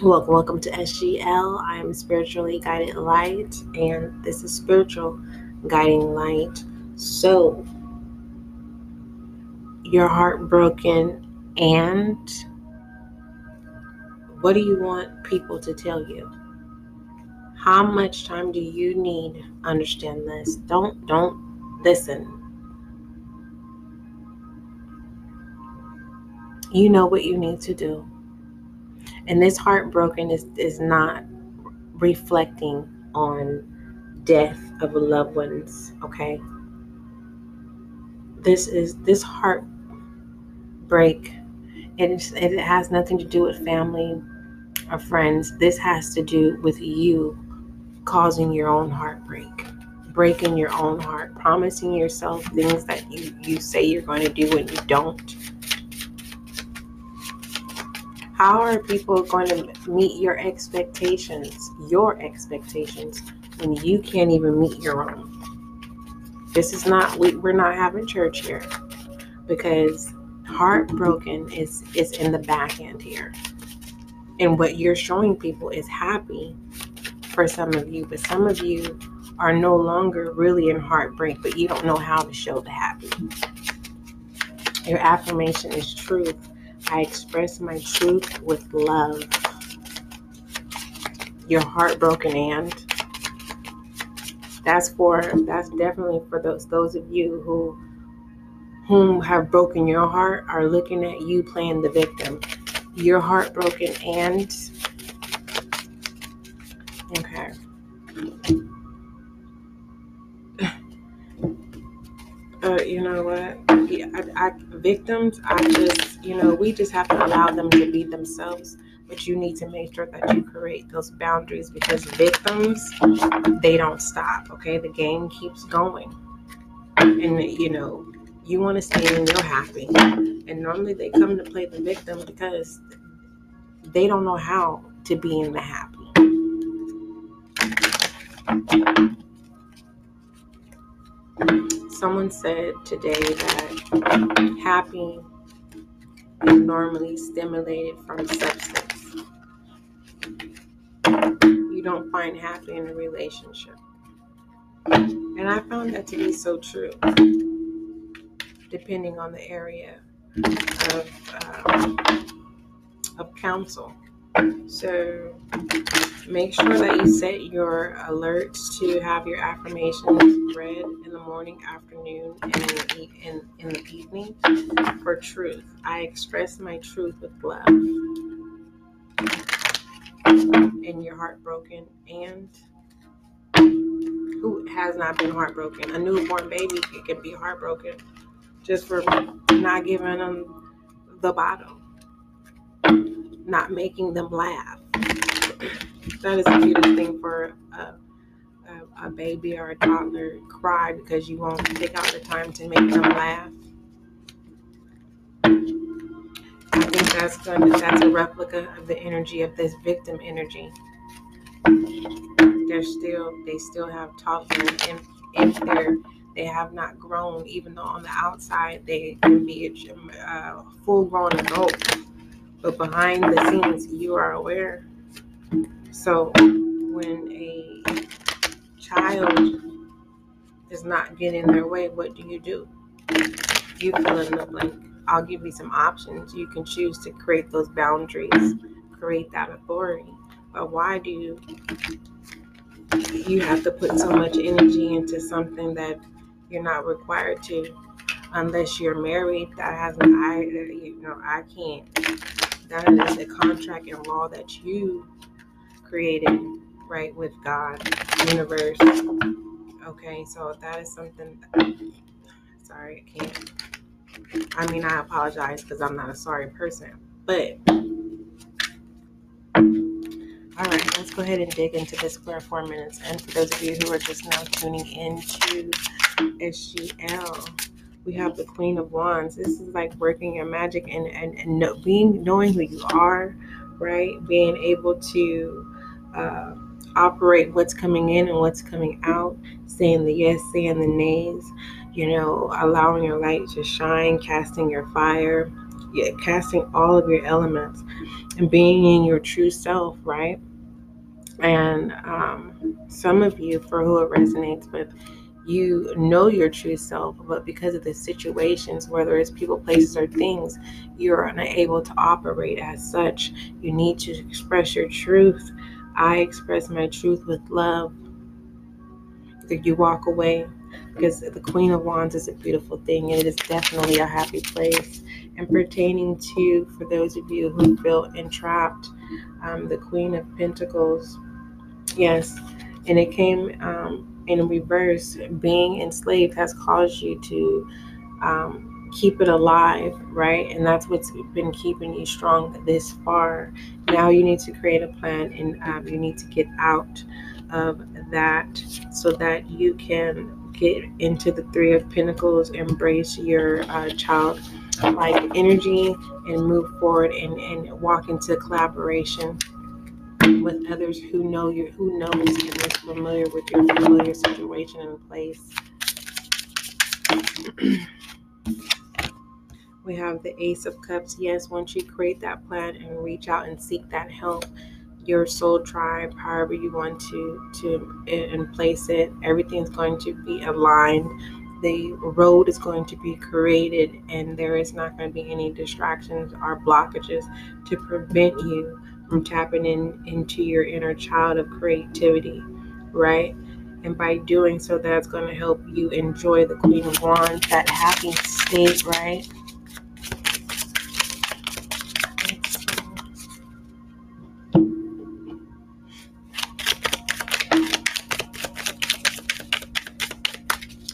Welcome, welcome to SGL. I am Spiritually Guided Light, and this is Spiritual Guiding Light. So, you're heartbroken, and what do you want people to tell you? How much time do you need? Understand this. Don't don't listen. You know what you need to do and this heartbroken is, is not reflecting on death of loved ones, okay? This is this heartbreak. It, it has nothing to do with family or friends. This has to do with you causing your own heartbreak, breaking your own heart, promising yourself things that you, you say you're going to do and you don't how are people going to meet your expectations, your expectations, when you can't even meet your own? This is not, we, we're not having church here because heartbroken is, is in the back end here. And what you're showing people is happy for some of you, but some of you are no longer really in heartbreak, but you don't know how to show the happy. Your affirmation is truth I express my truth with love. You're heartbroken and that's for that's definitely for those those of you who whom have broken your heart are looking at you playing the victim. You're heartbroken and okay. Uh, you know what? I, I, victims, I just, you know, we just have to allow them to be themselves. But you need to make sure that you create those boundaries because victims, they don't stop. Okay, the game keeps going, and you know, you want to stay in your happy. And normally they come to play the victim because they don't know how to be in the happy someone said today that happy is normally stimulated from substance. You don't find happy in a relationship. And I found that to be so true, depending on the area of, um, of counsel. So make sure that you set your alerts to have your affirmations read in the morning, afternoon, and in the, in, in the evening for truth. I express my truth with love. And you're heartbroken and who has not been heartbroken? A newborn baby can be heartbroken just for not giving them the bottle, not making them laugh that is the cutest thing for a, a, a baby or a toddler cry because you won't take out the time to make them laugh. I think that's going to, that's a replica of the energy of this victim energy. They're still they still have toddler and if they're they have not grown, even though on the outside they can be a uh, full grown adult, but behind the scenes you are aware so when a child is not getting their way, what do you do? You fill in the blank. I'll give you some options. You can choose to create those boundaries, create that authority. But why do you you have to put so much energy into something that you're not required to unless you're married that has an I uh, you know I can't that is a contract and law that you created right with God, universe. Okay, so that is something. sorry, I can't. I mean, I apologize because I'm not a sorry person, but. All right, let's go ahead and dig into this for four minutes. And for those of you who are just now tuning into SGL, we have the Queen of Wands. This is like working your magic and and, and know, being knowing who you are, right? Being able to uh, operate what's coming in and what's coming out, saying the yes, saying the nays, you know, allowing your light to shine, casting your fire, yeah, casting all of your elements and being in your true self, right? And um, some of you, for who it resonates with, you know your true self, but because of the situations, whether it's people, places, or things, you're unable to operate as such. You need to express your truth. I express my truth with love. That you walk away because the Queen of Wands is a beautiful thing. It is definitely a happy place. And pertaining to, for those of you who feel entrapped, um, the Queen of Pentacles, yes, and it came um, in reverse. Being enslaved has caused you to um, keep it alive, right? And that's what's been keeping you strong this far. Now you need to create a plan and um, you need to get out of that so that you can get into the Three of Pentacles, embrace your uh, child like energy, and move forward and, and walk into collaboration with others who know you, who knows and is familiar with your familiar situation and place. we have the Ace of Cups. Yes, once you create that plan and reach out and seek that help, your soul tribe, however you want to to and place it, everything's going to be aligned. The road is going to be created, and there is not going to be any distractions or blockages to prevent you from tapping in into your inner child of creativity, right? And by doing so, that's going to help you enjoy the Queen of Wands, that happy state, right?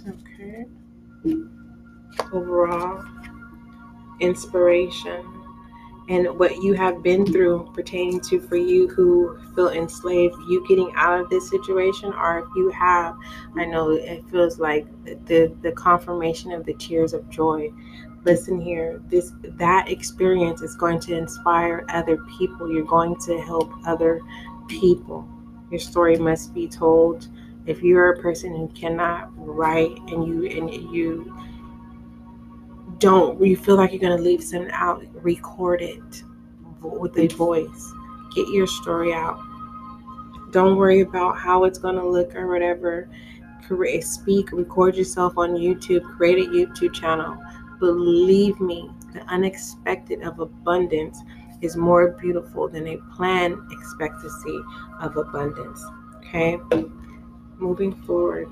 Okay. Overall, inspiration and what you have been through pertaining to for you who feel enslaved, you getting out of this situation, or if you have, I know it feels like the the confirmation of the tears of joy. Listen here, this that experience is going to inspire other people. You're going to help other people. Your story must be told. If you're a person who cannot write and you and you don't you feel like you're going to leave something out record it with a voice. Get your story out. Don't worry about how it's going to look or whatever. Create speak record yourself on youtube create a youtube channel. Believe me the unexpected of abundance is more beautiful than a planned expectancy of abundance okay? Moving forward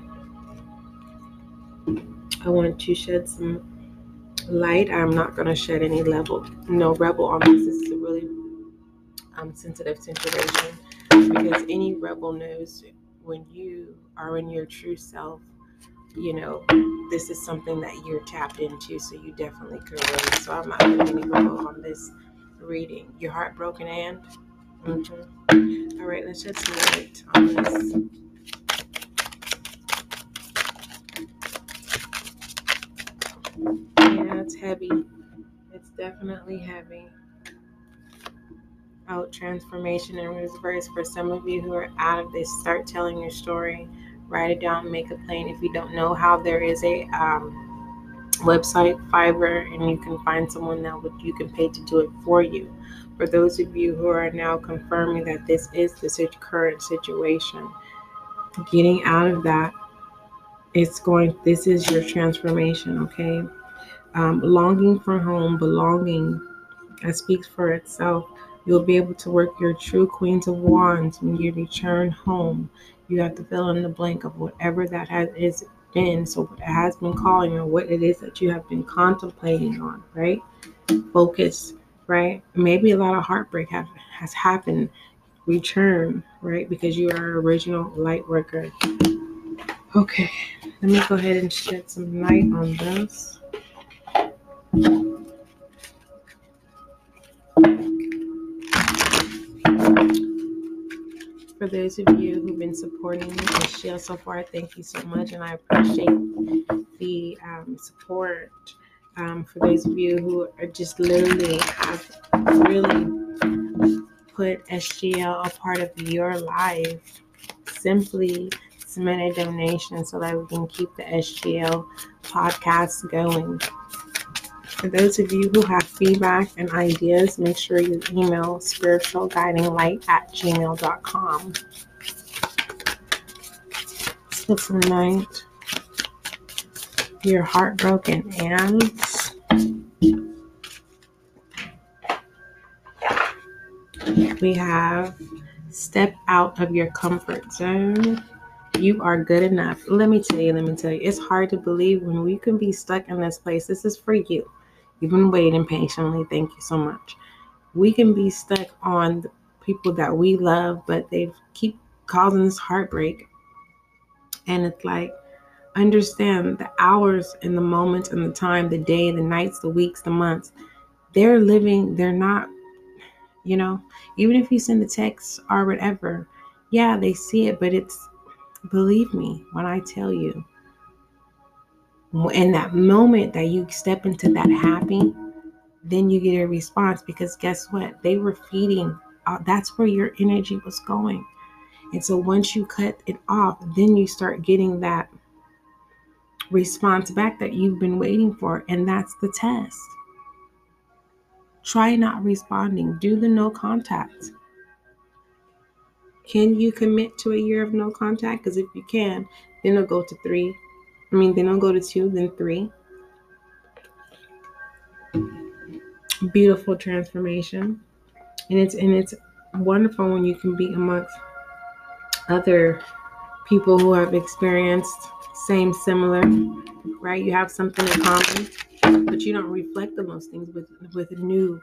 i want to shed some light. I'm not going to shed any level, no rebel on this. This is a really um, sensitive situation because any rebel knows when you are in your true self, you know, this is something that you're tapped into, so you definitely could relate. So I'm not putting any rebel on this reading. Your heartbroken and. Mm-hmm. All right, let's just light on this. Yeah, it's heavy. It's definitely heavy. Out transformation and reverse for some of you who are out of this. Start telling your story. Write it down. Make a plan. If you don't know how, there is a um, website, Fiverr, and you can find someone that would you can pay to do it for you. For those of you who are now confirming that this is the current situation, getting out of that it's going this is your transformation okay um, longing for home belonging that speaks for itself. You'll be able to work your true queens of wands when you return home. You have to fill in the blank of whatever that has is been so what has been calling or what it is that you have been contemplating on right? Focus right? Maybe a lot of heartbreak have, has happened. Return right? Because you are original light worker. Okay, let me go ahead and shed some light on this. For those of you who've been supporting and Shell so far, thank you so much, and I appreciate the um, support. Um, for those of you who are just literally have really put SGL a part of your life, simply submit a donation so that we can keep the SGL podcast going. For those of you who have feedback and ideas, make sure you email spiritualguidinglight at gmail.com. So tonight, you're heartbroken and we have step out of your comfort zone. You are good enough. Let me tell you, let me tell you, it's hard to believe when we can be stuck in this place. This is for you. You've been waiting patiently. Thank you so much. We can be stuck on the people that we love, but they keep causing us heartbreak. And it's like, understand the hours and the moments and the time, the day, the nights, the weeks, the months. They're living, they're not you know even if you send the text or whatever yeah they see it but it's believe me when i tell you in that moment that you step into that happy then you get a response because guess what they were feeding uh, that's where your energy was going and so once you cut it off then you start getting that response back that you've been waiting for and that's the test Try not responding. Do the no contact. Can you commit to a year of no contact? Because if you can, then it'll go to three. I mean, then it'll go to two, then three. Beautiful transformation. And it's and it's wonderful when you can be amongst other people who have experienced same similar, right? You have something in common but you don't reflect on those things with with new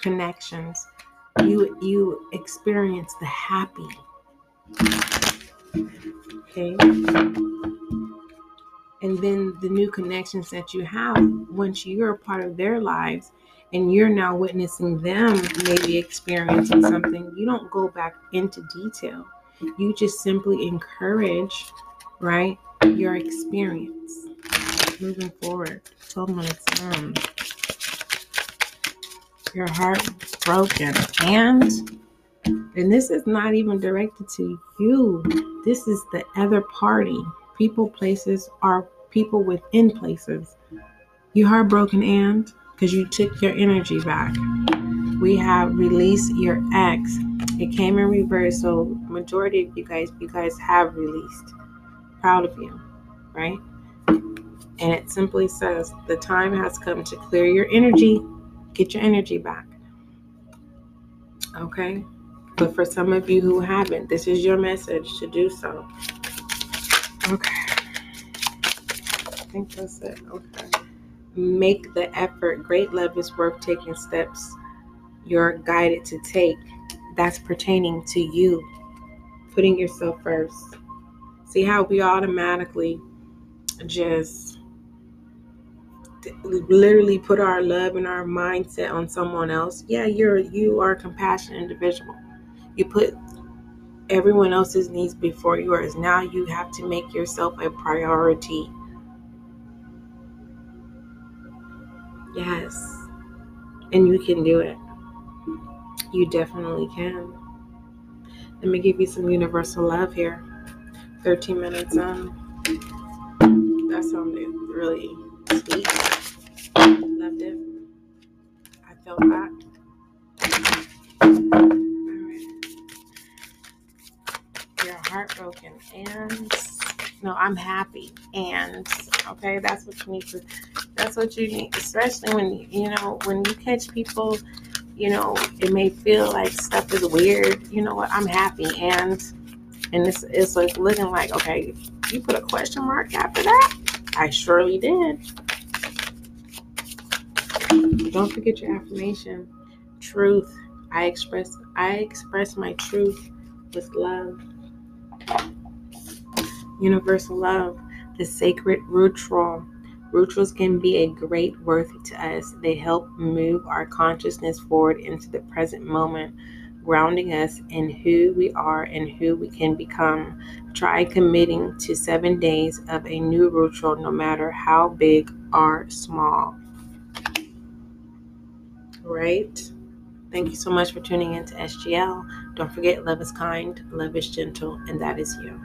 connections. You you experience the happy. Okay. And then the new connections that you have once you're a part of their lives and you're now witnessing them maybe experiencing something, you don't go back into detail. You just simply encourage, right, your experience moving forward. 12 minutes in. Your heart broken. And and this is not even directed to you. This is the other party. People, places are people within places. You heartbroken and because you took your energy back. We have released your ex. It came in reverse. So majority of you guys, you guys have released. Proud of you, right? And it simply says, The time has come to clear your energy, get your energy back. Okay? But for some of you who haven't, this is your message to do so. Okay. I think that's it. Okay. Make the effort. Great love is worth taking steps you're guided to take. That's pertaining to you. Putting yourself first. See how we automatically just literally put our love and our mindset on someone else, yeah, you're you are a compassionate individual. You put everyone else's needs before yours. Now you have to make yourself a priority. Yes. And you can do it. You definitely can. Let me give you some universal love here. 13 minutes on. That sounded really sweet. Loved it. I felt that. And no, I'm happy. And okay, that's what you need to that's what you need, especially when you know, when you catch people, you know, it may feel like stuff is weird. You know what? I'm happy and and it's it's like looking like, okay, you put a question mark after that? I surely did. Don't forget your affirmation. Truth. I express I express my truth with love. Universal love. The sacred ritual. Rituals can be a great worth to us. They help move our consciousness forward into the present moment, grounding us in who we are and who we can become. Try committing to seven days of a new ritual, no matter how big or small right? Thank you so much for tuning in to SGL. Don't forget, love is kind, love is gentle, and that is you.